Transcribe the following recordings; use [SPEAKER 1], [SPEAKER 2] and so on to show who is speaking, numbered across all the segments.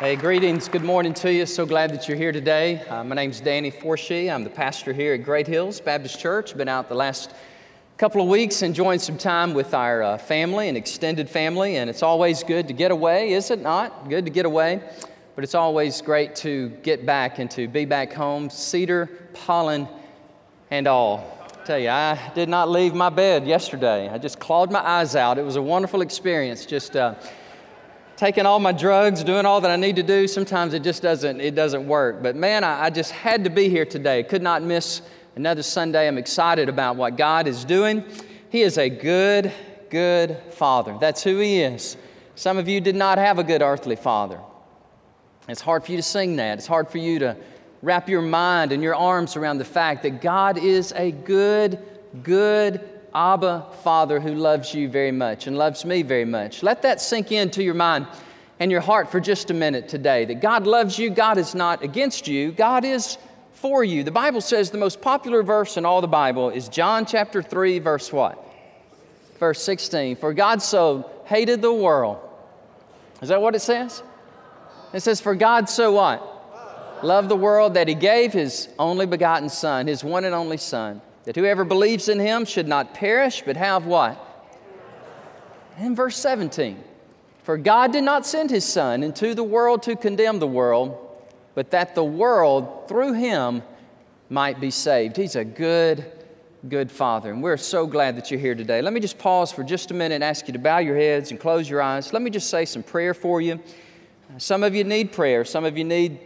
[SPEAKER 1] Hey, greetings. Good morning to you. So glad that you're here today. Uh, my name's Danny Forshee. I'm the pastor here at Great Hills Baptist Church. Been out the last couple of weeks enjoying some time with our uh, family and extended family, and it's always good to get away, is it not? Good to get away. But it's always great to get back and to be back home, cedar, pollen, and all. I tell you, I did not leave my bed yesterday. I just clawed my eyes out. It was a wonderful experience. Just uh, taking all my drugs, doing all that I need to do. Sometimes it just doesn't, it doesn't work. But man, I, I just had to be here today. Could not miss another Sunday. I'm excited about what God is doing. He is a good, good father. That's who He is. Some of you did not have a good earthly father. It's hard for you to sing that. It's hard for you to wrap your mind and your arms around the fact that God is a good, good Abba Father who loves you very much and loves me very much. Let that sink into your mind and your heart for just a minute today that God loves you, God is not against you, God is for you. The Bible says the most popular verse in all the Bible is John chapter 3, verse what? Verse 16. For God so hated the world. Is that what it says? It says, For God so what? Loved the world that He gave His only begotten Son, His one and only Son that whoever believes in him should not perish, but have what? In verse 17, for God did not send his Son into the world to condemn the world, but that the world through him might be saved. He's a good, good Father, and we're so glad that you're here today. Let me just pause for just a minute and ask you to bow your heads and close your eyes. Let me just say some prayer for you. Some of you need prayer, some of you need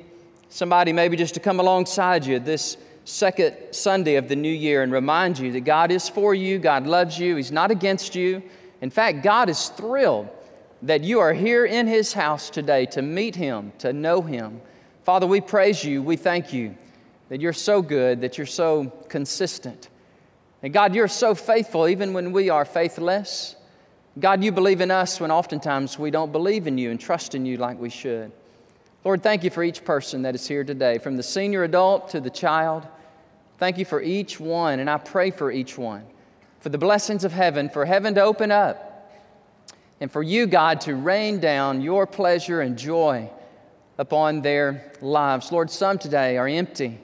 [SPEAKER 1] somebody maybe just to come alongside you this second Sunday of the new year and remind you that God is for you, God loves you, He's not against you. In fact, God is thrilled that you are here in His house today to meet Him, to know Him. Father, we praise you, we thank you that you're so good, that you're so consistent. And God, you're so faithful even when we are faithless. God, you believe in us when oftentimes we don't believe in you and trust in you like we should. Lord, thank you for each person that is here today, from the senior adult to the child. Thank you for each one, and I pray for each one, for the blessings of heaven, for heaven to open up, and for you, God, to rain down your pleasure and joy upon their lives. Lord, some today are empty.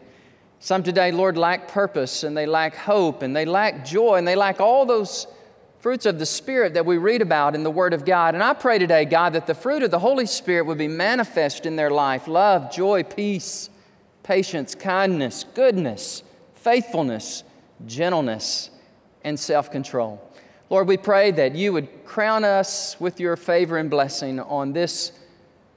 [SPEAKER 1] Some today, Lord, lack purpose and they lack hope and they lack joy and they lack all those fruits of the Spirit that we read about in the Word of God. And I pray today, God, that the fruit of the Holy Spirit would be manifest in their life love, joy, peace, patience, kindness, goodness faithfulness, gentleness, and self control. Lord, we pray that you would crown us with your favor and blessing on this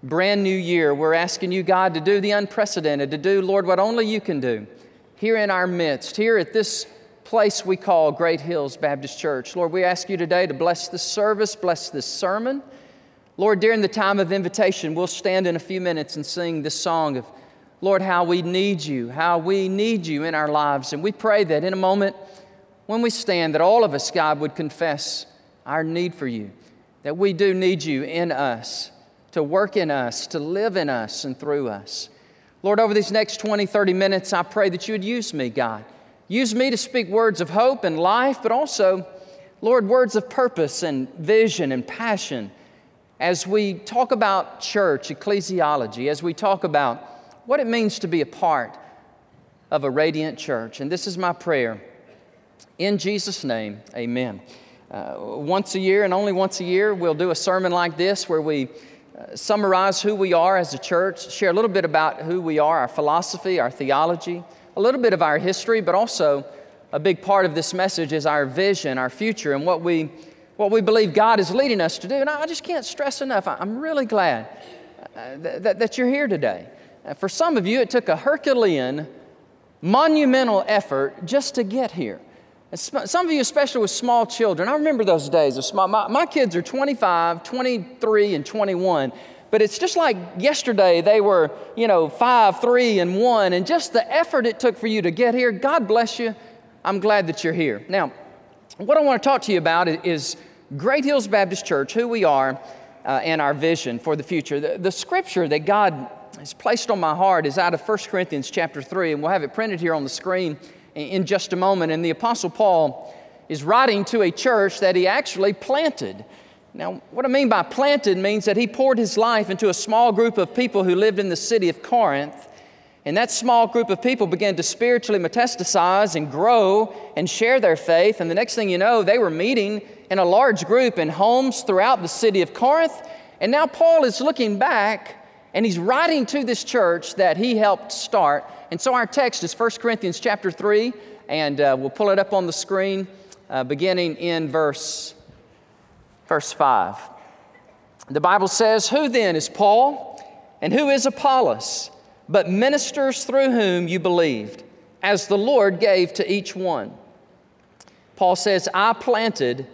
[SPEAKER 1] brand new year. We're asking you, God, to do the unprecedented, to do, Lord, what only you can do here in our midst, here at this place we call Great Hills Baptist Church. Lord, we ask you today to bless this service, bless this sermon. Lord, during the time of invitation, we'll stand in a few minutes and sing this song of Lord, how we need you, how we need you in our lives. And we pray that in a moment when we stand, that all of us, God, would confess our need for you, that we do need you in us, to work in us, to live in us and through us. Lord, over these next 20, 30 minutes, I pray that you would use me, God. Use me to speak words of hope and life, but also, Lord, words of purpose and vision and passion as we talk about church, ecclesiology, as we talk about what it means to be a part of a radiant church. And this is my prayer. In Jesus' name, amen. Uh, once a year, and only once a year, we'll do a sermon like this where we uh, summarize who we are as a church, share a little bit about who we are, our philosophy, our theology, a little bit of our history, but also a big part of this message is our vision, our future, and what we, what we believe God is leading us to do. And I just can't stress enough, I'm really glad uh, that, that you're here today. For some of you, it took a Herculean, monumental effort just to get here. Some of you, especially with small children, I remember those days. Small, my, my kids are 25, 23, and 21 but it's just like yesterday they were you know five three and one and just the effort it took for you to get here god bless you i'm glad that you're here now what i want to talk to you about is great hills baptist church who we are uh, and our vision for the future the, the scripture that god has placed on my heart is out of 1 Corinthians chapter 3, and we'll have it printed here on the screen in just a moment. And the Apostle Paul is writing to a church that he actually planted. Now, what I mean by planted means that he poured his life into a small group of people who lived in the city of Corinth. And that small group of people began to spiritually metastasize and grow and share their faith. And the next thing you know, they were meeting in a large group in homes throughout the city of Corinth. And now Paul is looking back and he's writing to this church that he helped start. And so our text is 1 Corinthians chapter 3, and uh, we'll pull it up on the screen uh, beginning in verse, verse 5. The Bible says, Who then is Paul and who is Apollos, but ministers through whom you believed, as the Lord gave to each one? Paul says, I planted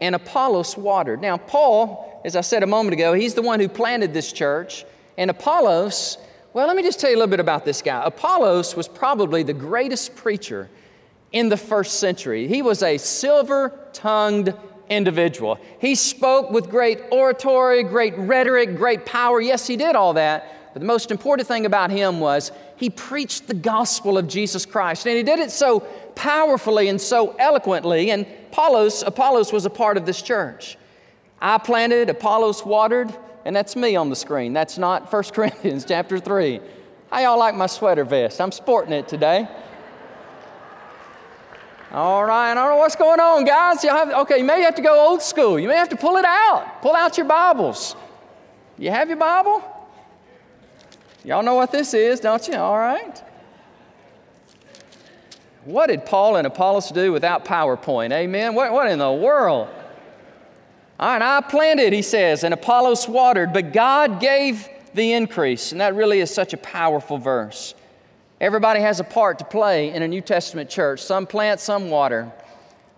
[SPEAKER 1] and Apollos watered. Now, Paul, as I said a moment ago, he's the one who planted this church. And Apollos, well, let me just tell you a little bit about this guy. Apollos was probably the greatest preacher in the first century. He was a silver tongued individual. He spoke with great oratory, great rhetoric, great power. Yes, he did all that. But the most important thing about him was he preached the gospel of Jesus Christ. And he did it so powerfully and so eloquently. And Apollos, Apollos was a part of this church. I planted, Apollos watered, and that's me on the screen. That's not 1 Corinthians chapter 3. How y'all like my sweater vest? I'm sporting it today. All right, I don't know what's going on, guys. You have, okay, you may have to go old school. You may have to pull it out. Pull out your Bibles. You have your Bible? Y'all know what this is, don't you? All right. What did Paul and Apollos do without PowerPoint? Amen. What, what in the world? All right, I planted, he says, and Apollos watered, but God gave the increase. And that really is such a powerful verse. Everybody has a part to play in a New Testament church. Some plant, some water.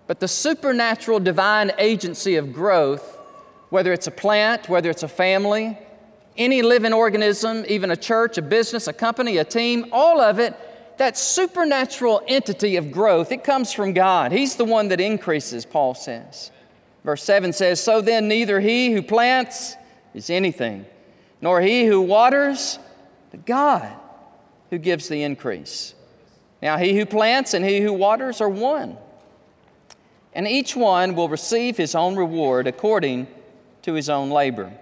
[SPEAKER 1] But the supernatural divine agency of growth, whether it's a plant, whether it's a family, any living organism, even a church, a business, a company, a team, all of it, that supernatural entity of growth, it comes from God. He's the one that increases, Paul says. Verse 7 says, So then, neither he who plants is anything, nor he who waters, but God who gives the increase. Now, he who plants and he who waters are one, and each one will receive his own reward according to his own labor.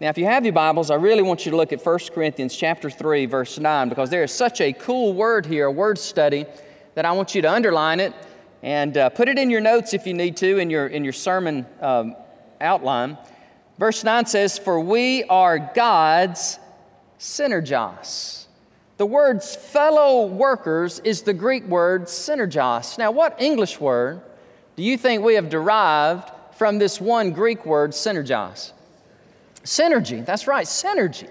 [SPEAKER 1] Now, if you have your Bibles, I really want you to look at 1 Corinthians chapter 3, verse 9, because there is such a cool word here, a word study, that I want you to underline it and uh, put it in your notes if you need to, in your, in your sermon um, outline. Verse 9 says, For we are God's synergos. The word fellow workers is the Greek word synergos. Now, what English word do you think we have derived from this one Greek word, synergos? Synergy, that's right, synergy.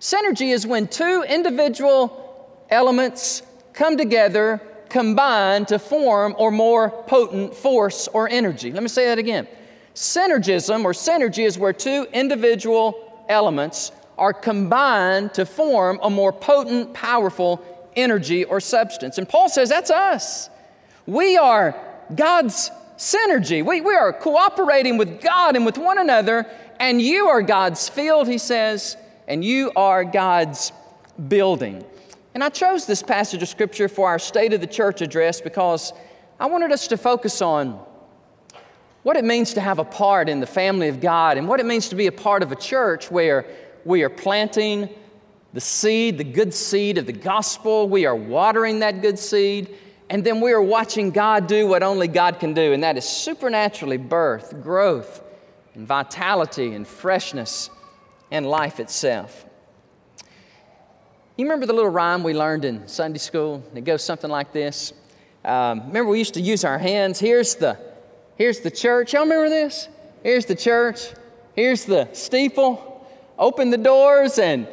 [SPEAKER 1] Synergy is when two individual elements come together combine to form or more potent force or energy. Let me say that again. Synergism or synergy is where two individual elements are combined to form a more potent, powerful energy or substance. And Paul says that's us. We are God's synergy. We, we are cooperating with God and with one another, and you are God's field, he says, and you are God's building. And I chose this passage of Scripture for our State of the Church address because I wanted us to focus on what it means to have a part in the family of God and what it means to be a part of a church where we are planting the seed, the good seed of the gospel, we are watering that good seed, and then we are watching God do what only God can do, and that is supernaturally birth, growth, and vitality, and freshness, and life itself. You remember the little rhyme we learned in Sunday school? It goes something like this. Um, remember, we used to use our hands. Here's the, here's the church. Y'all remember this? Here's the church. Here's the steeple. Open the doors and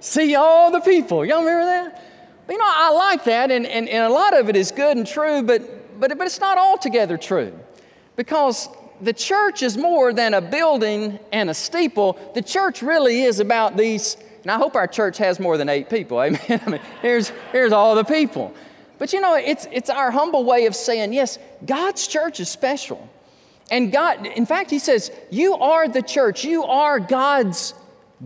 [SPEAKER 1] see all the people. Y'all remember that? you know, I like that, and, and, and a lot of it is good and true, but, but, but it's not altogether true. Because the church is more than a building and a steeple. The church really is about these and I hope our church has more than eight people. Amen. I mean, here's, here's all the people. But you know, it's, it's our humble way of saying, yes, God's church is special. And God, in fact, He says, You are the church, you are God's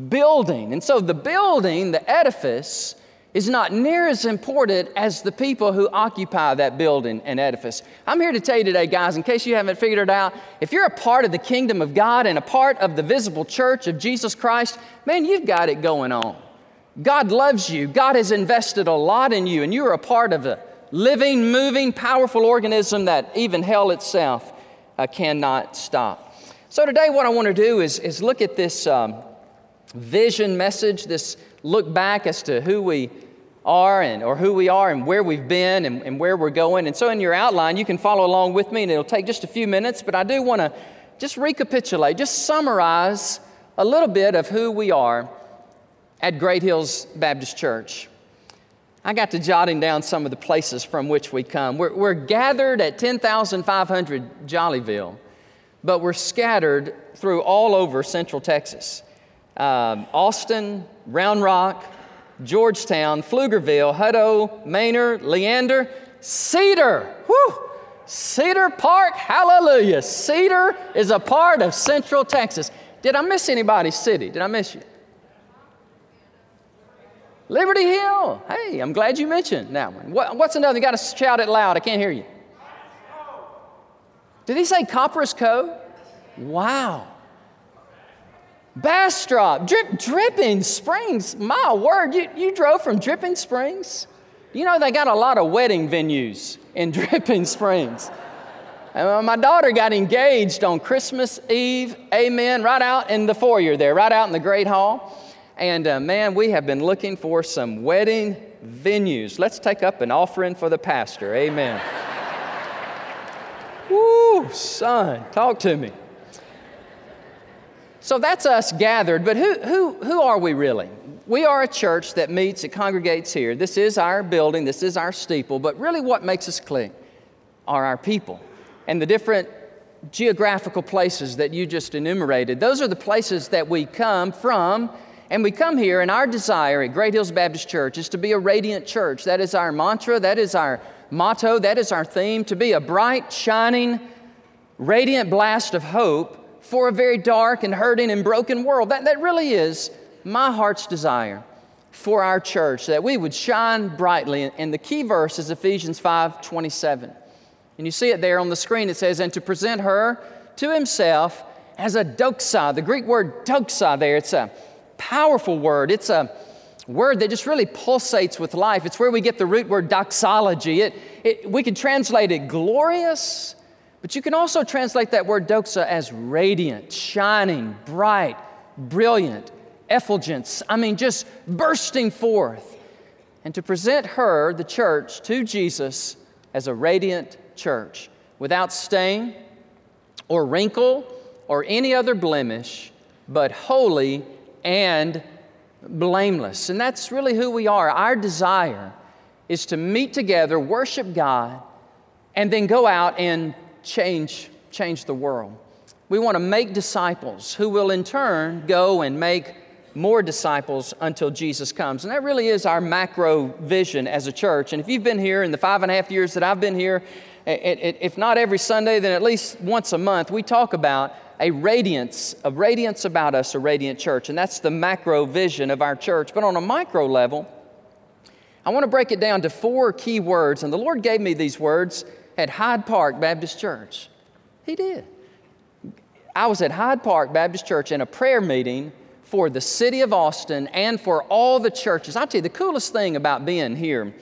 [SPEAKER 1] building. And so the building, the edifice, is not near as important as the people who occupy that building and edifice. I'm here to tell you today, guys, in case you haven't figured it out, if you're a part of the kingdom of God and a part of the visible church of Jesus Christ, man, you've got it going on. God loves you. God has invested a lot in you, and you're a part of a living, moving, powerful organism that even hell itself uh, cannot stop. So, today, what I want to do is, is look at this um, vision message, this look back as to who we are and or who we are and where we've been and, and where we're going. And so in your outline, you can follow along with me and it'll take just a few minutes, but I do want to just recapitulate, just summarize a little bit of who we are at Great Hills Baptist Church. I got to jotting down some of the places from which we come. We're, we're gathered at 10,500 Jollyville, but we're scattered through all over Central Texas um, Austin, Round Rock, Georgetown, Pflugerville, Hutto, Manor, Leander, Cedar. Whew! Cedar Park, hallelujah. Cedar is a part of Central Texas. Did I miss anybody's city? Did I miss you? Liberty Hill. Hey, I'm glad you mentioned that one. What, what's another? You got to shout it loud. I can't hear you. Did he say Copperas Cove? Wow. Bastrop, drip, Dripping Springs. My word, you, you drove from Dripping Springs? You know, they got a lot of wedding venues in Dripping Springs. And my daughter got engaged on Christmas Eve, amen, right out in the foyer there, right out in the Great Hall. And uh, man, we have been looking for some wedding venues. Let's take up an offering for the pastor, amen. Woo, son, talk to me. So that's us gathered, but who, who, who are we really? We are a church that meets, that congregates here. This is our building, this is our steeple, but really what makes us click are our people and the different geographical places that you just enumerated. Those are the places that we come from, and we come here, and our desire at Great Hills Baptist Church is to be a radiant church. That is our mantra, that is our motto, that is our theme to be a bright, shining, radiant blast of hope for a very dark and hurting and broken world. That, that really is my heart's desire for our church, that we would shine brightly. And the key verse is Ephesians 5 27. And you see it there on the screen. It says, And to present her to himself as a doxa. The Greek word doxa there, it's a powerful word. It's a word that just really pulsates with life. It's where we get the root word doxology. It, it, we can translate it glorious but you can also translate that word doxa as radiant, shining, bright, brilliant, effulgence. I mean, just bursting forth. And to present her, the church, to Jesus as a radiant church without stain or wrinkle or any other blemish, but holy and blameless. And that's really who we are. Our desire is to meet together, worship God, and then go out and change, change the world. We want to make disciples who will in turn go and make more disciples until Jesus comes. And that really is our macro vision as a church. And if you've been here in the five and a half years that I've been here, if not every Sunday, then at least once a month, we talk about a radiance, a radiance about us, a radiant church. And that's the macro vision of our church. But on a micro level, I want to break it down to four key words. And the Lord gave me these words at Hyde Park Baptist Church. He did. I was at Hyde Park Baptist Church in a prayer meeting for the city of Austin and for all the churches. I'll tell you, the coolest thing about being here,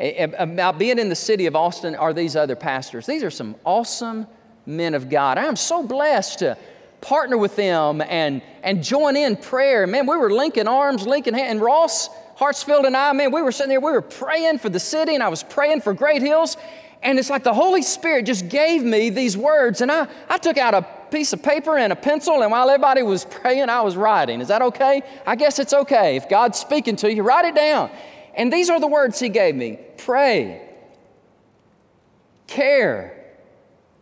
[SPEAKER 1] eh, eh, about being in the city of Austin, are these other pastors. These are some awesome men of God. I am so blessed to partner with them and, and join in prayer. Man, we were linking arms, linking hands. And Ross Hartsfield and I, man, we were sitting there, we were praying for the city, and I was praying for Great Hills. And it's like the Holy Spirit just gave me these words. And I, I took out a piece of paper and a pencil, and while everybody was praying, I was writing. Is that okay? I guess it's okay. If God's speaking to you, write it down. And these are the words He gave me pray, care,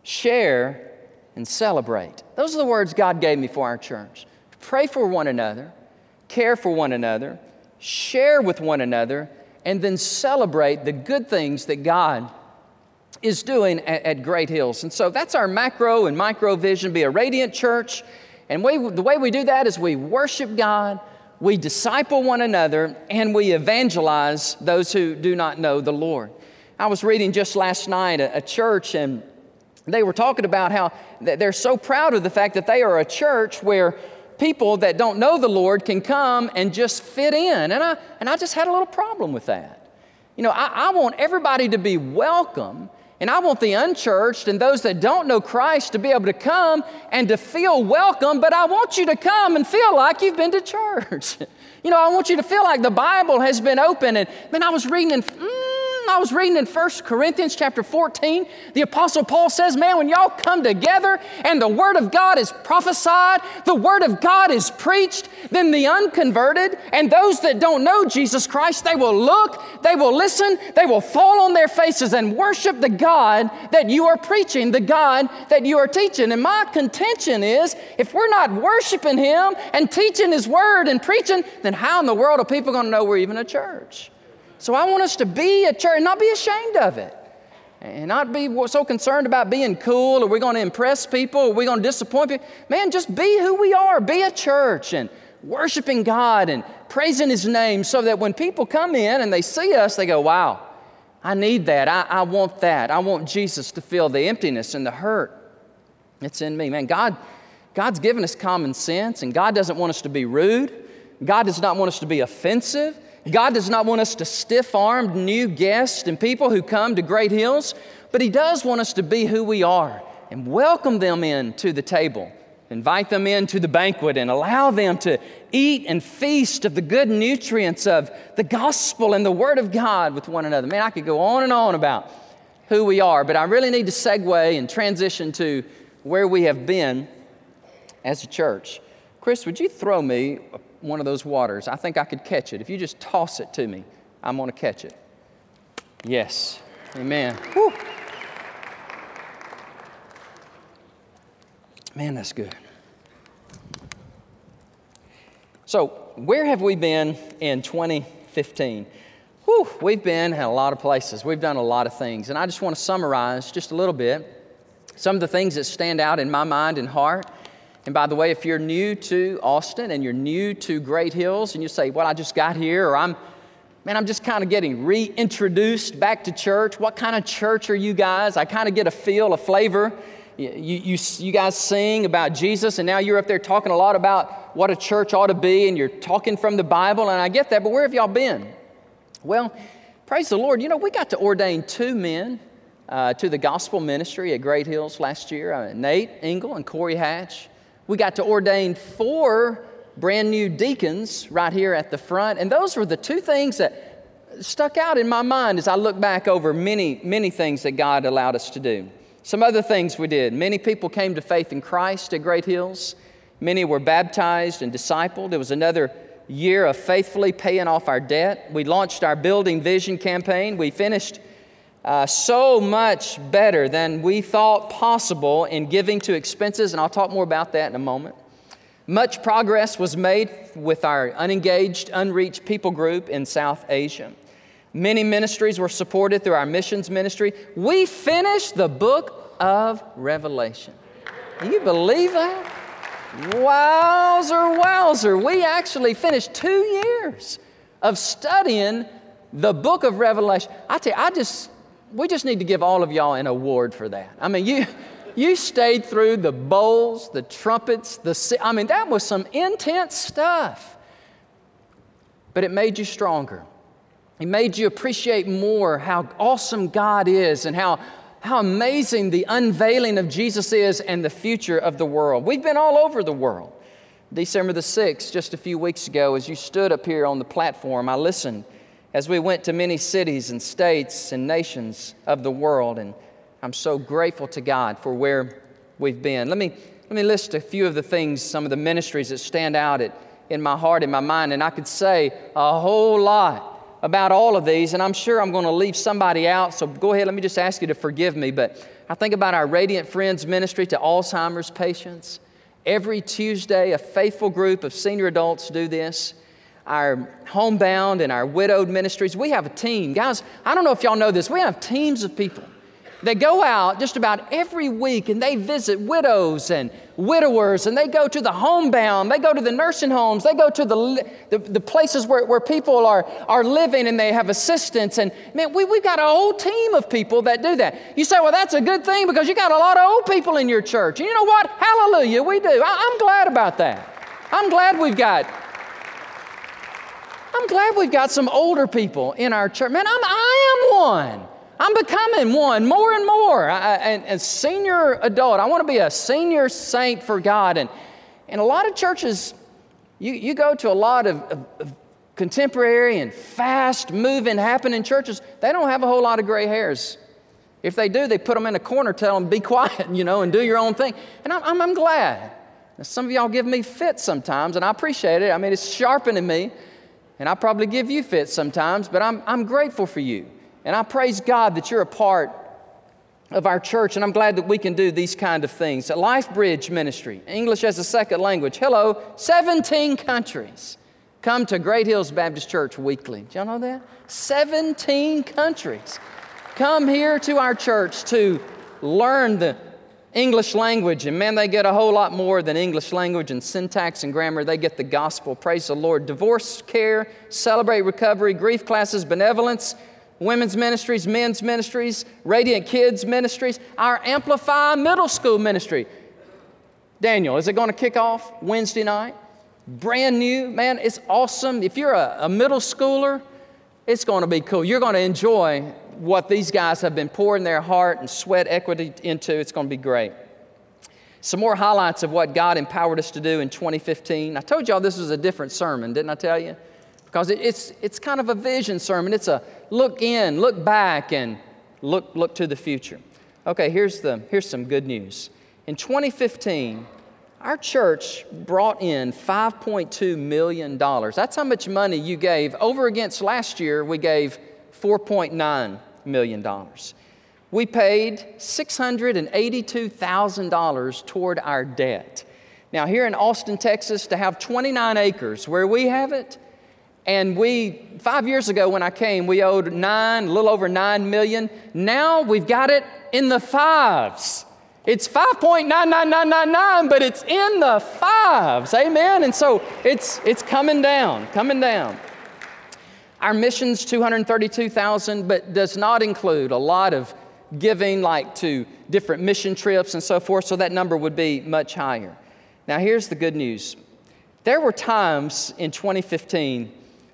[SPEAKER 1] share, and celebrate. Those are the words God gave me for our church. Pray for one another, care for one another, share with one another, and then celebrate the good things that God is doing at, at, Great Hills. And so that's our macro and micro vision be a radiant church. And we, the way we do that is we worship God, we disciple one another, and we evangelize those who do not know the Lord. I was reading just last night a, a church, and they were talking about how they're so proud of the fact that they are a church where people that don't know the Lord can come and just fit in. And I, and I just had a little problem with that. You know, I, I want everybody to be welcome, and I want the unchurched and those that don't know Christ to be able to come and to feel welcome, but I want you to come and feel like you've been to church. you know, I want you to feel like the Bible has been open. And then I was reading and, mm, I was reading in 1 Corinthians chapter 14, the Apostle Paul says, Man, when y'all come together and the Word of God is prophesied, the Word of God is preached, then the unconverted and those that don't know Jesus Christ, they will look, they will listen, they will fall on their faces and worship the God that you are preaching, the God that you are teaching. And my contention is if we're not worshiping Him and teaching His Word and preaching, then how in the world are people going to know we're even a church? So I want us to be a church and not be ashamed of it. And not be so concerned about being cool or we're going to impress people or we're going to disappoint people. Man, just be who we are. Be a church and worshiping God and praising His name so that when people come in and they see us, they go, wow, I need that. I, I want that. I want Jesus to feel the emptiness and the hurt that's in me. Man, God, God's given us common sense and God doesn't want us to be rude. God does not want us to be offensive. God does not want us to stiff armed new guests and people who come to Great Hills, but He does want us to be who we are and welcome them in to the table, invite them in to the banquet, and allow them to eat and feast of the good nutrients of the gospel and the Word of God with one another. Man, I could go on and on about who we are, but I really need to segue and transition to where we have been as a church. Chris, would you throw me one of those waters. I think I could catch it. If you just toss it to me, I'm going to catch it. Yes. Amen. Whew. Man, that's good. So, where have we been in 2015? Whew, we've been in a lot of places. We've done a lot of things. And I just want to summarize just a little bit some of the things that stand out in my mind and heart and by the way, if you're new to Austin and you're new to Great Hills and you say, Well, I just got here, or I'm, man, I'm just kind of getting reintroduced back to church. What kind of church are you guys? I kind of get a feel, a flavor. You, you, you guys sing about Jesus, and now you're up there talking a lot about what a church ought to be, and you're talking from the Bible, and I get that, but where have y'all been? Well, praise the Lord. You know, we got to ordain two men uh, to the gospel ministry at Great Hills last year uh, Nate Engel and Corey Hatch we got to ordain four brand new deacons right here at the front. And those were the two things that stuck out in my mind as I look back over many, many things that God allowed us to do. Some other things we did. Many people came to faith in Christ at Great Hills. Many were baptized and discipled. It was another year of faithfully paying off our debt. We launched our Building Vision campaign. We finished uh, so much better than we thought possible in giving to expenses, and I'll talk more about that in a moment. Much progress was made with our unengaged, unreached people group in South Asia. Many ministries were supported through our missions ministry. We finished the book of Revelation. Can you believe that? Wowzer, wowzer. We actually finished two years of studying the book of Revelation. I tell you, I just we just need to give all of y'all an award for that. I mean, you, you stayed through the bowls, the trumpets, the, I mean, that was some intense stuff. But it made you stronger. It made you appreciate more how awesome God is and how, how amazing the unveiling of Jesus is and the future of the world. We've been all over the world. December the 6th, just a few weeks ago, as you stood up here on the platform, I listened as we went to many cities and states and nations of the world. And I'm so grateful to God for where we've been. Let me, let me list a few of the things, some of the ministries that stand out at, in my heart, in my mind. And I could say a whole lot about all of these, and I'm sure I'm going to leave somebody out. So go ahead, let me just ask you to forgive me. But I think about our Radiant Friends ministry to Alzheimer's patients. Every Tuesday, a faithful group of senior adults do this our homebound and our widowed ministries. We have a team. Guys, I don't know if y'all know this, we have teams of people that go out just about every week and they visit widows and widowers and they go to the homebound, they go to the nursing homes, they go to the, the, the, places where, where people are, are living and they have assistance. And man, we, we've got a whole team of people that do that. You say, well, that's a good thing because you got a lot of old people in your church. And you know what? Hallelujah, we do. I, I'm glad about that. I'm glad we've got I'm glad we've got some older people in our church. Man, I'm, I am one. I'm becoming one more and more. I, and, senior adult, I want to be a senior saint for God. And, and a lot of churches, you, you go to a lot of, of, of contemporary and fast moving, happening churches, they don't have a whole lot of gray hairs. If they do, they put them in a corner, tell them, be quiet, you know, and do your own thing. And I'm, I'm, I'm glad. Now, some of y'all give me fits sometimes, and I appreciate it. I mean, it's sharpening me. And I probably give you fits sometimes, but I'm, I'm grateful for you. And I praise God that you're a part of our church, and I'm glad that we can do these kind of things. Life Bridge Ministry, English as a second language. Hello, 17 countries come to Great Hills Baptist Church weekly. Did y'all know that? 17 countries come here to our church to learn the English language, and man, they get a whole lot more than English language and syntax and grammar. They get the gospel. Praise the Lord. Divorce care, celebrate recovery, grief classes, benevolence, women's ministries, men's ministries, Radiant Kids ministries, our Amplify Middle School ministry. Daniel, is it going to kick off Wednesday night? Brand new, man, it's awesome. If you're a, a middle schooler, it's going to be cool. You're going to enjoy what these guys have been pouring their heart and sweat equity into. It's going to be great. Some more highlights of what God empowered us to do in 2015. I told y'all this was a different sermon, didn't I tell you? Because it's, it's kind of a vision sermon. It's a look in, look back, and look, look to the future. Okay, here's, the, here's some good news. In 2015, our church brought in $5.2 million. That's how much money you gave. Over against last year, we gave $4.9 million. We paid $682,000 toward our debt. Now, here in Austin, Texas, to have 29 acres where we have it, and we, five years ago when I came, we owed nine, a little over nine million. Now we've got it in the fives. It's 5.99999, but it's in the fives. Amen. And so it's it's coming down, coming down. Our mission's 232,000, but does not include a lot of giving, like to different mission trips and so forth, so that number would be much higher. Now, here's the good news there were times in 2015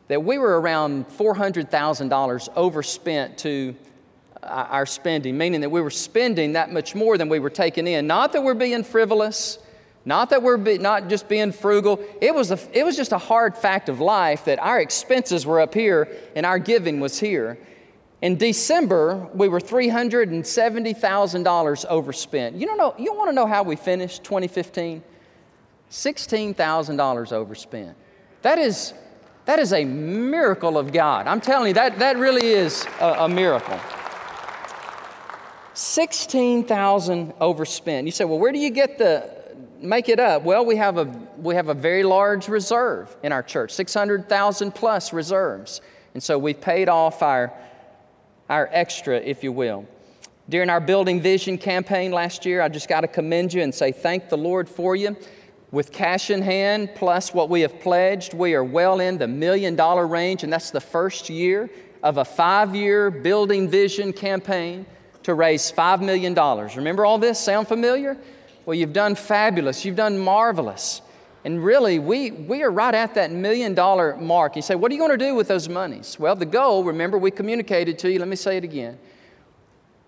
[SPEAKER 1] that we were around $400,000 overspent to uh, our spending, meaning that we were spending that much more than we were taking in. Not that we're being frivolous, not that we're be, not just being frugal. It was, a, it was just a hard fact of life that our expenses were up here and our giving was here. In December, we were $370,000 overspent. You don't know, you want to know how we finished 2015? $16,000 overspent. That is, that is a miracle of God. I'm telling you, that, that really is a, a miracle. 16,000 overspent. You say, well, where do you get the, make it up? Well, we have a, we have a very large reserve in our church, 600,000 plus reserves. And so we've paid off our, our extra, if you will. During our Building Vision campaign last year, I just got to commend you and say thank the Lord for you. With cash in hand, plus what we have pledged, we are well in the million dollar range, and that's the first year of a five year Building Vision campaign to raise $5 million. Remember all this? Sound familiar? Well, you've done fabulous, you've done marvelous. And really, we, we are right at that million dollar mark. You say, what are you going to do with those monies? Well, the goal, remember, we communicated to you, let me say it again,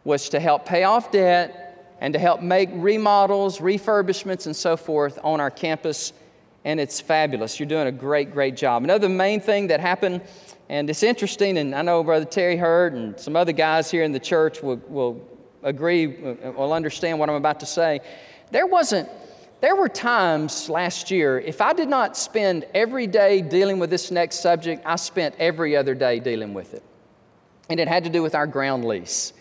[SPEAKER 1] was to help pay off debt and to help make remodels, refurbishments, and so forth on our campus. And it's fabulous. You're doing a great, great job. Another main thing that happened, and it's interesting, and I know Brother Terry Hurd and some other guys here in the church will, will agree, will understand what I'm about to say there wasn't, there were times last year, if I did not spend every day dealing with this next subject, I spent every other day dealing with it. And it had to do with our ground lease.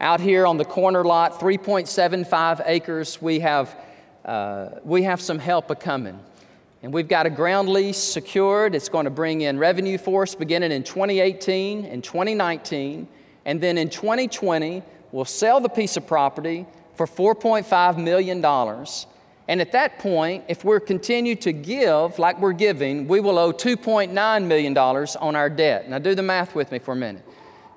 [SPEAKER 1] Out here on the corner lot, 3.75 acres, we have, uh, we have some help a coming. And we've got a ground lease secured. It's going to bring in revenue for us beginning in 2018 and 2019. And then in 2020, we'll sell the piece of property for $4.5 million. And at that point, if we're continue to give like we're giving, we will owe $2.9 million on our debt. Now do the math with me for a minute.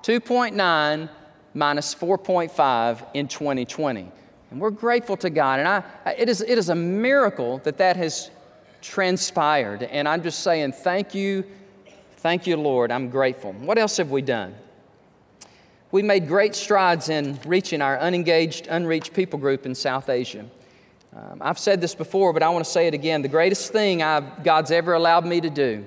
[SPEAKER 1] 2.9 minus 4.5 in 2020. And we're grateful to God. And I, it, is, it is a miracle that that has transpired. And I'm just saying, thank you, thank you, Lord. I'm grateful. What else have we done? We made great strides in reaching our unengaged, unreached people group in South Asia. Um, I've said this before, but I want to say it again. The greatest thing I've, God's ever allowed me to do,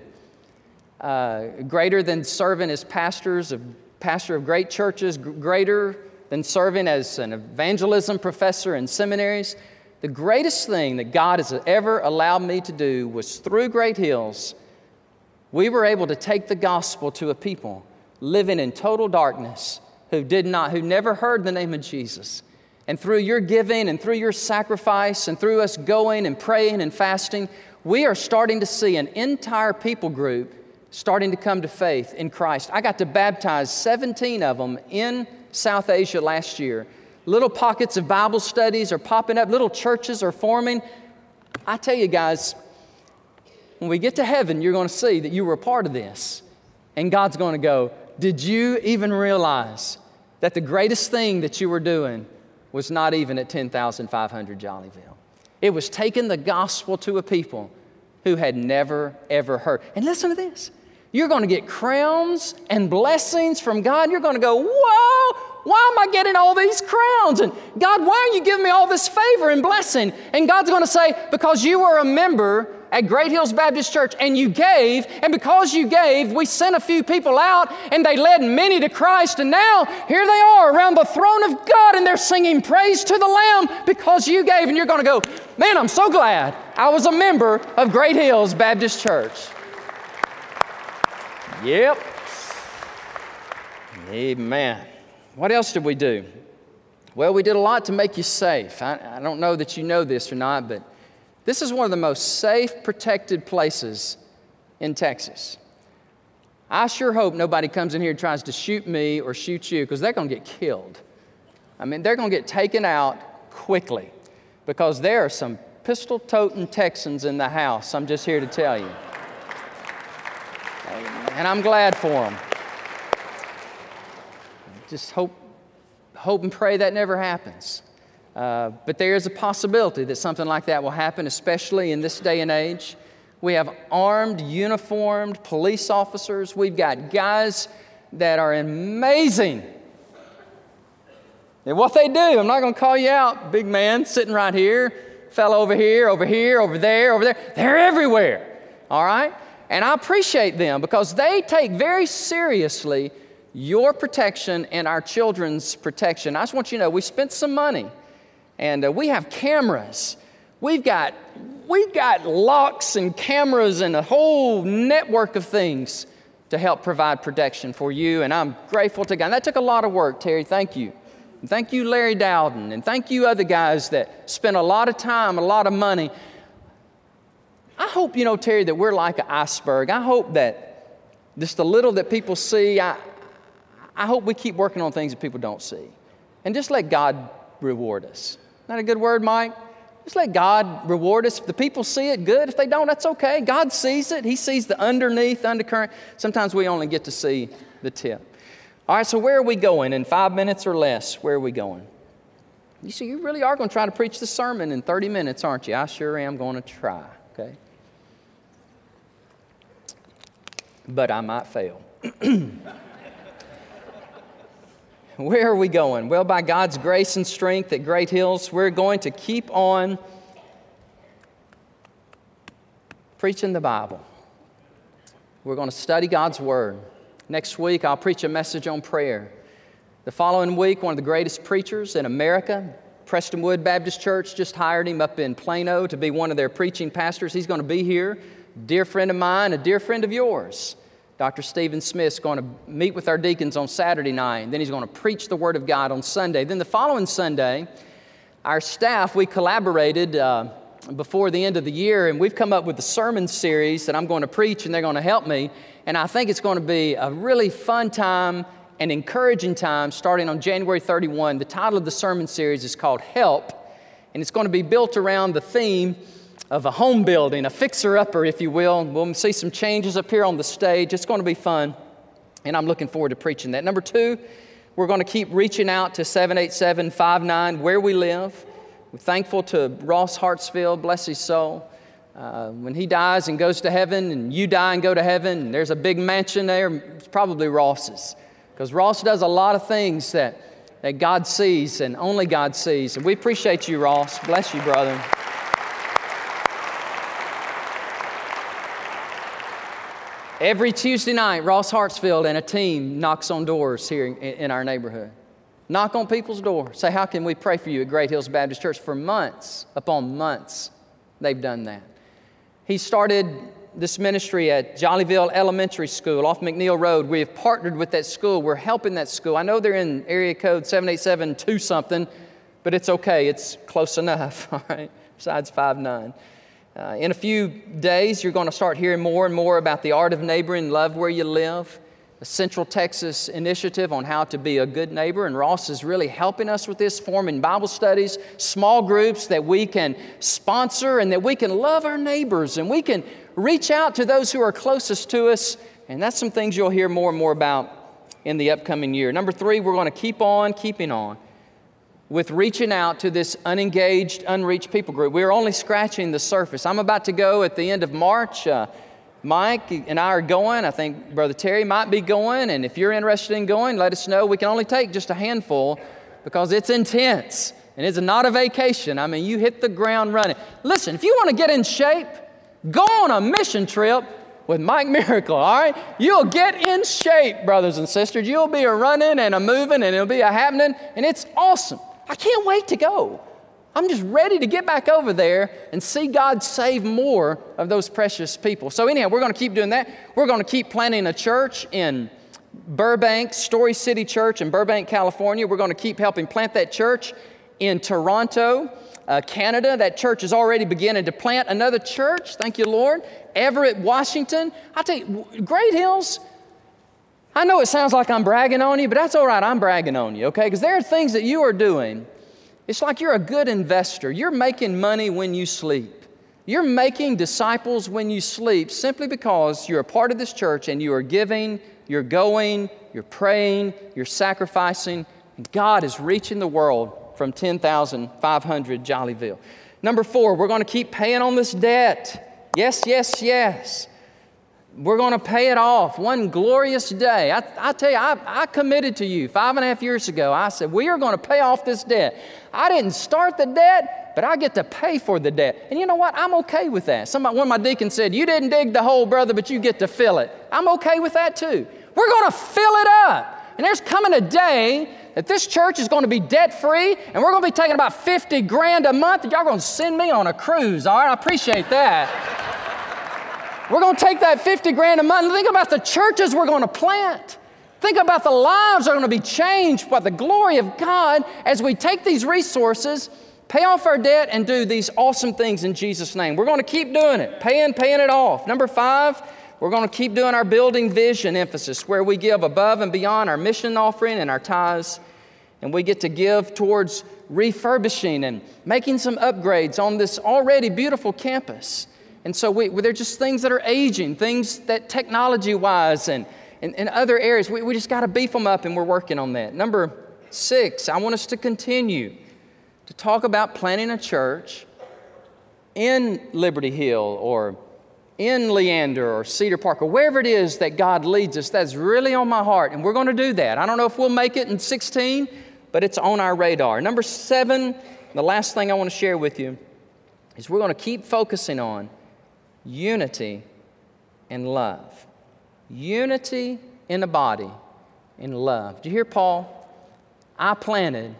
[SPEAKER 1] uh, greater than serving as pastors of pastor of great churches, greater than serving as an evangelism professor in seminaries. The greatest thing that God has ever allowed me to do was through Great Hills, we were able to take the gospel to a people living in total darkness who did not, who never heard the name of Jesus. And through your giving and through your sacrifice and through us going and praying and fasting, we are starting to see an entire people group starting to come to faith in Christ. I got to baptize 17 of them in South Asia last year. Little pockets of Bible studies are popping up, little churches are forming. I tell you guys, when we get to heaven, you're going to see that you were a part of this. And God's going to go, Did you even realize that the greatest thing that you were doing was not even at 10,500 Jollyville. It was taking the gospel to a people who had never, ever heard. And listen to this you're going to get crowns and blessings from God. You're going to go, Whoa, why am I getting all these crowns? And God, why are you giving me all this favor and blessing? And God's going to say, Because you were a member at Great Hills Baptist Church and you gave, and because you gave, we sent a few people out and they led many to Christ. And now here they are around the throne of God and they're singing praise to the Lamb because you gave. And you're going to go, man, I'm so glad I was a member of Great Hills Baptist Church. Yep. Amen. What else did we do? Well, we did a lot to make you safe. I, I don't know that you know this or not, but this is one of the most safe, protected places in Texas. I sure hope nobody comes in here and tries to shoot me or shoot you because they're going to get killed. I mean, they're going to get taken out quickly because there are some pistol toting Texans in the house. I'm just here to tell you. And I'm glad for them. Just hope, hope and pray that never happens. Uh, but there is a possibility that something like that will happen, especially in this day and age. We have armed, uniformed police officers. We've got guys that are amazing. And what they do, I'm not going to call you out, big man sitting right here, fellow over here, over here, over there, over there. They're everywhere, all right? And I appreciate them because they take very seriously your protection and our children's protection. I just want you to know we spent some money and uh, we have cameras. We've got, we've got locks and cameras and a whole network of things to help provide protection for you. And I'm grateful to God. And that took a lot of work, Terry. Thank you. And thank you, Larry Dowden. And thank you, other guys that spent a lot of time, a lot of money. I hope, you know, Terry, that we're like an iceberg. I hope that just the little that people see, I, I hope we keep working on things that people don't see. And just let God reward us. Not a good word, Mike? Just let God reward us. If the people see it, good. If they don't, that's okay. God sees it. He sees the underneath, undercurrent. Sometimes we only get to see the tip. All right, so where are we going? In five minutes or less, where are we going? You see, you really are going to try to preach the sermon in 30 minutes, aren't you? I sure am going to try, okay? But I might fail. Where are we going? Well, by God's grace and strength at Great Hills, we're going to keep on preaching the Bible. We're going to study God's Word. Next week, I'll preach a message on prayer. The following week, one of the greatest preachers in America, Prestonwood Baptist Church, just hired him up in Plano to be one of their preaching pastors. He's going to be here. Dear friend of mine, a dear friend of yours. Dr. Stephen Smith's going to meet with our deacons on Saturday night. And then he's going to preach the Word of God on Sunday. Then the following Sunday, our staff, we collaborated uh, before the end of the year, and we've come up with a sermon series that I'm going to preach, and they're going to help me. And I think it's going to be a really fun time and encouraging time starting on January 31. The title of the sermon series is called Help And it's going to be built around the theme of a home building, a fixer upper, if you will. We'll see some changes up here on the stage. It's going to be fun. And I'm looking forward to preaching that. Number two, we're going to keep reaching out to 787 59 where we live. We're thankful to Ross Hartsfield, bless his soul. Uh, when he dies and goes to heaven, and you die and go to heaven, there's a big mansion there, it's probably Ross's. Because Ross does a lot of things that, that God sees and only God sees. And we appreciate you, Ross. Bless you, brother. Every Tuesday night, Ross Hartsfield and a team knocks on doors here in, our neighborhood. Knock on people's door. Say, How can we pray for you at Great Hills Baptist Church? For months upon months, they've done that. He started this ministry at Jollyville Elementary School off McNeil Road. We have partnered with that school. We're helping that school. I know they're in area code 787 something, but it's okay. It's close enough, all right, besides 59. Uh, in a few days, you're going to start hearing more and more about the art of neighboring, love where you live a Central Texas initiative on how to be a good neighbor, and Ross is really helping us with this, forming Bible studies, small groups that we can sponsor and that we can love our neighbors and we can reach out to those who are closest to us. And that's some things you'll hear more and more about in the upcoming year. Number three, we're going to keep on keeping on with reaching out to this unengaged, unreached people group. We're only scratching the surface. I'm about to go at the end of March. Uh, Mike and I are going. I think Brother Terry might be going. And if you're interested in going, let us know. We can only take just a handful because it's intense and it's not a vacation. I mean, you hit the ground running. Listen, if you want to get in shape, go on a mission trip with Mike Miracle, all right? You'll get in shape, brothers and sisters. You'll be a running and a moving and it'll be a happening, and it's awesome. I can't wait to go. I'm just ready to get back over there and see God save more of those precious people. So, anyhow, we're going to keep doing that. We're going to keep planting a church in Burbank, Story City Church in Burbank, California. We're going to keep helping plant that church in Toronto, uh, Canada. That church is already beginning to plant another church. Thank you, Lord. Everett, Washington. I tell you, Great Hills. I know it sounds like I'm bragging on you, but that's all right. I'm bragging on you, okay? Because there are things that you are doing it's like you're a good investor. You're making money when you sleep. You're making disciples when you sleep simply because you're a part of this church and you are giving, you're going, you're praying, you're sacrificing. And God is reaching the world from 10,500 Jollyville. Number four, we're going to keep paying on this debt. Yes, yes, yes. We're going to pay it off one glorious day. I, I tell you, I, I, committed to you five and a half years ago. I said, We are going to pay off this debt. I didn't start the debt, but I get to pay for the debt. And you know what? I'm okay with that. Somebody, one of my deacons said, You didn't dig the hole, brother, but you get to fill it. I'm okay with that too. We're going to fill it up. And there's coming a day that this church is going to be debt free and we're going to be taking about 50 grand a month. Y'all going to send me on a cruise, all right? I appreciate that. We're going to take that 50 grand a month think about the churches we're going to plant. Think about the lives that are going to be changed by the glory of God as we take these resources, pay off our debt, and do these awesome things in Jesus' name. We're going to keep doing it, paying, paying it off. Number five, we're going to keep doing our building vision emphasis, where we give above and beyond our mission offering and our tithes, and we get to give towards refurbishing and making some upgrades on this already beautiful campus. And so we, they're just things that are aging, things that technology wise and, and other areas, we, we just got to beef them up and we're working on that. Number six, I want us to continue to talk about planting a church in Liberty Hill or in Leander or Cedar Park or wherever it is that God leads us. That's really on my heart, and we're going to do that. I don't know if we'll make it in 16, but it's on our radar. Number seven, the last thing I want to share with you is we're going to keep focusing on unity and love. Unity in the body in love. Do you hear Paul? I planted,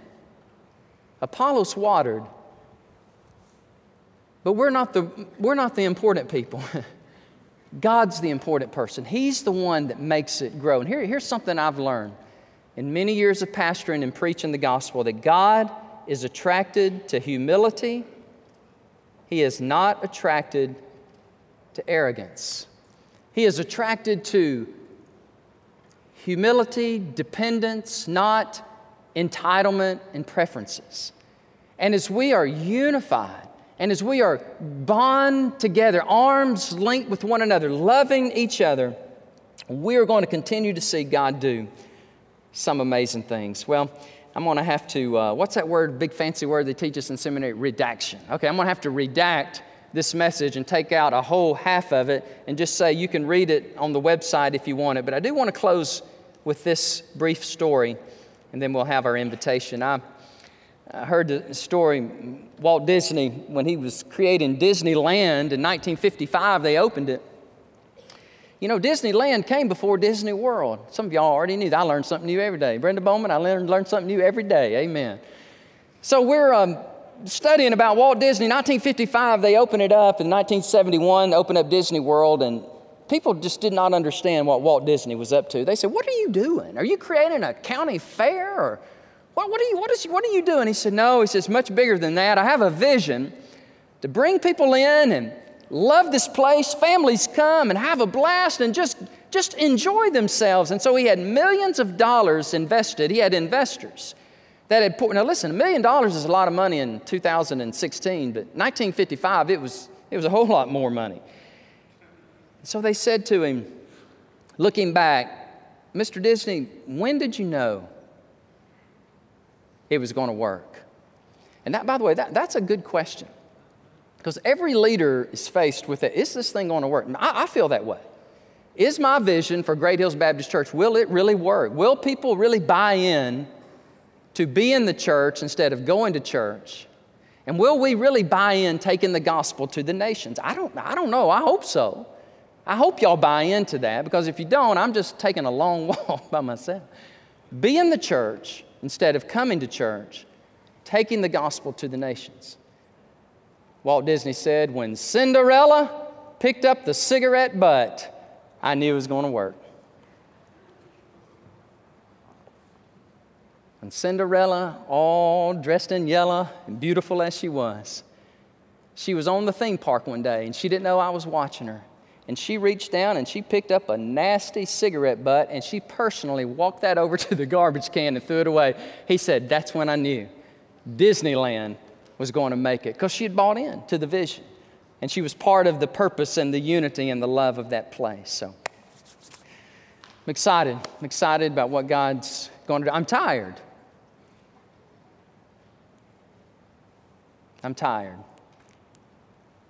[SPEAKER 1] Apollos watered, but we're not the, we're not the important people. God's the important person. He's the one that makes it grow. And here, here's something I've learned in many years of pastoring and preaching the gospel that God is attracted to humility, He is not attracted to arrogance. He is attracted to humility, dependence, not entitlement and preferences. And as we are unified, and as we are bond together, arms linked with one another, loving each other, we are going to continue to see God do some amazing things. Well, I'm going to have to, uh, what's that word, big fancy word they teach us in seminary? Redaction. Okay, I'm going to have to redact this message and take out a whole half of it and just say you can read it on the website if you want it. But I do want to close with this brief story, and then we'll have our invitation. I, I heard the story Walt Disney, when he was creating Disneyland in 1955, they opened it. You know, Disneyland came before Disney World. Some of y'all already knew that. I learned something new every day. Brenda Bowman, I learned, learned something new every day. Amen. So we're um, studying about Walt Disney. 1955, they opened it up. In 1971, opened up Disney World, and people just did not understand what Walt Disney was up to. They said, What are you doing? Are you creating a county fair? Or what, what, are, you, what, is, what are you doing? He said, No, he says, much bigger than that. I have a vision to bring people in and love this place. Families come and have a blast and just, just enjoy themselves. And so he had millions of dollars invested. He had investors that had put, now listen, a million dollars is a lot of money in 2016, but 1955, it was, it was a whole lot more money. So they said to him, looking back, Mr. Disney, when did you know it was going to work? And that, by the way, that, that's a good question. Because every leader is faced with it. Is this thing going to work? I, I feel that way. Is my vision for Great Hills Baptist Church, will it really work? Will people really buy in to be in the church instead of going to church? And will we really buy in taking the gospel to the nations? I don't, I don't know. I hope so. I hope y'all buy into that because if you don't, I'm just taking a long walk by myself. Be in the church instead of coming to church, taking the gospel to the nations. Walt Disney said, When Cinderella picked up the cigarette butt, I knew it was going to work. And Cinderella, all dressed in yellow and beautiful as she was, she was on the theme park one day and she didn't know I was watching her. And she reached down and she picked up a nasty cigarette butt and she personally walked that over to the garbage can and threw it away. He said, That's when I knew Disneyland was going to make it because she had bought in to the vision. And she was part of the purpose and the unity and the love of that place. So I'm excited. I'm excited about what God's going to do. I'm tired. I'm tired.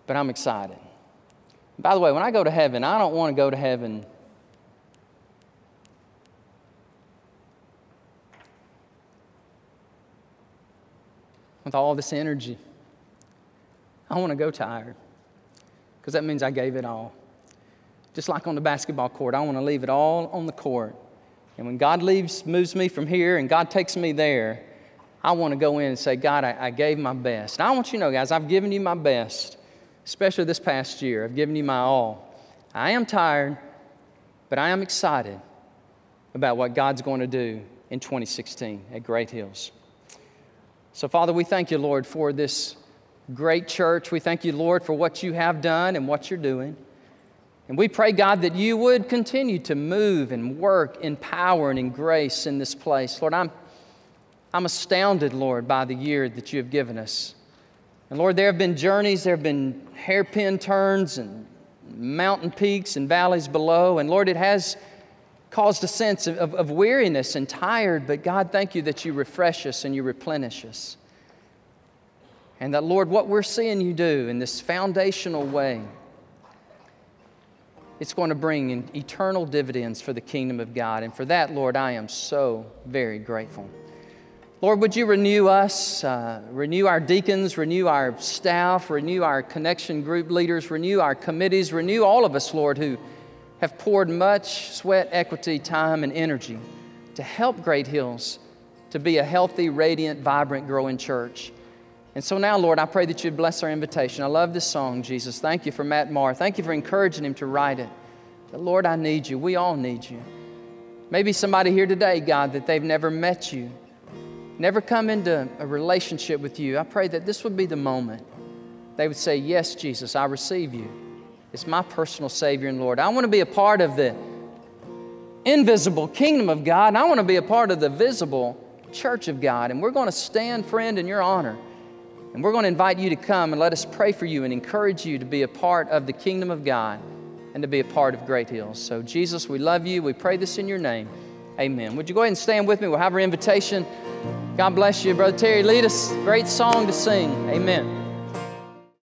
[SPEAKER 1] But I'm excited. By the way, when I go to heaven, I don't want to go to heaven with all this energy. I want to go tired because that means I gave it all. Just like on the basketball court, I want to leave it all on the court. And when God leaves, moves me from here and God takes me there, I want to go in and say, God, I, I gave my best. And I want you to know, guys, I've given you my best, especially this past year. I've given you my all. I am tired, but I am excited about what God's going to do in 2016 at Great Hills. So, Father, we thank you, Lord, for this great church. We thank you, Lord, for what you have done and what you're doing. And we pray, God, that you would continue to move and work in power and in grace in this place. Lord, I'm, I'm astounded, Lord, by the year that you have given us. And Lord, there have been journeys, there have been hairpin turns and mountain peaks and valleys below. And Lord, it has caused a sense of, of, of, weariness and tired, but God, thank you that you refresh us and you replenish us. And that, Lord, what we're seeing you do in this foundational way, it's going to bring eternal dividends for the kingdom of God. And for that, Lord, I am so very grateful. Lord, would you renew us, uh, renew our deacons, renew our staff, renew our connection group leaders, renew our committees, renew all of us, Lord, who have poured much sweat, equity, time, and energy to help Great Hills to be a healthy, radiant, vibrant, growing church. And so now, Lord, I pray that you'd bless our invitation. I love this song, Jesus. Thank you for Matt Maher. Thank you for encouraging him to write it. But Lord, I need you. We all need you. Maybe somebody here today, God, that they've never met you, never come into a relationship with you, I pray that this would be the moment they would say, Yes, Jesus, I receive you. It's my personal Savior and Lord. I want to be a part of the invisible kingdom of God, and I want to be a part of the visible church of God. And we're going to stand, friend, in your honor. And we're going to invite you to come and let us pray for you and encourage you to be a part of the kingdom of God and to be a part of Great Hills. So, Jesus, we love you. We pray this in your name. Amen. Would you go ahead and stand with me? We'll have our invitation. God bless you, Brother Terry. Lead us. Great song to sing. Amen.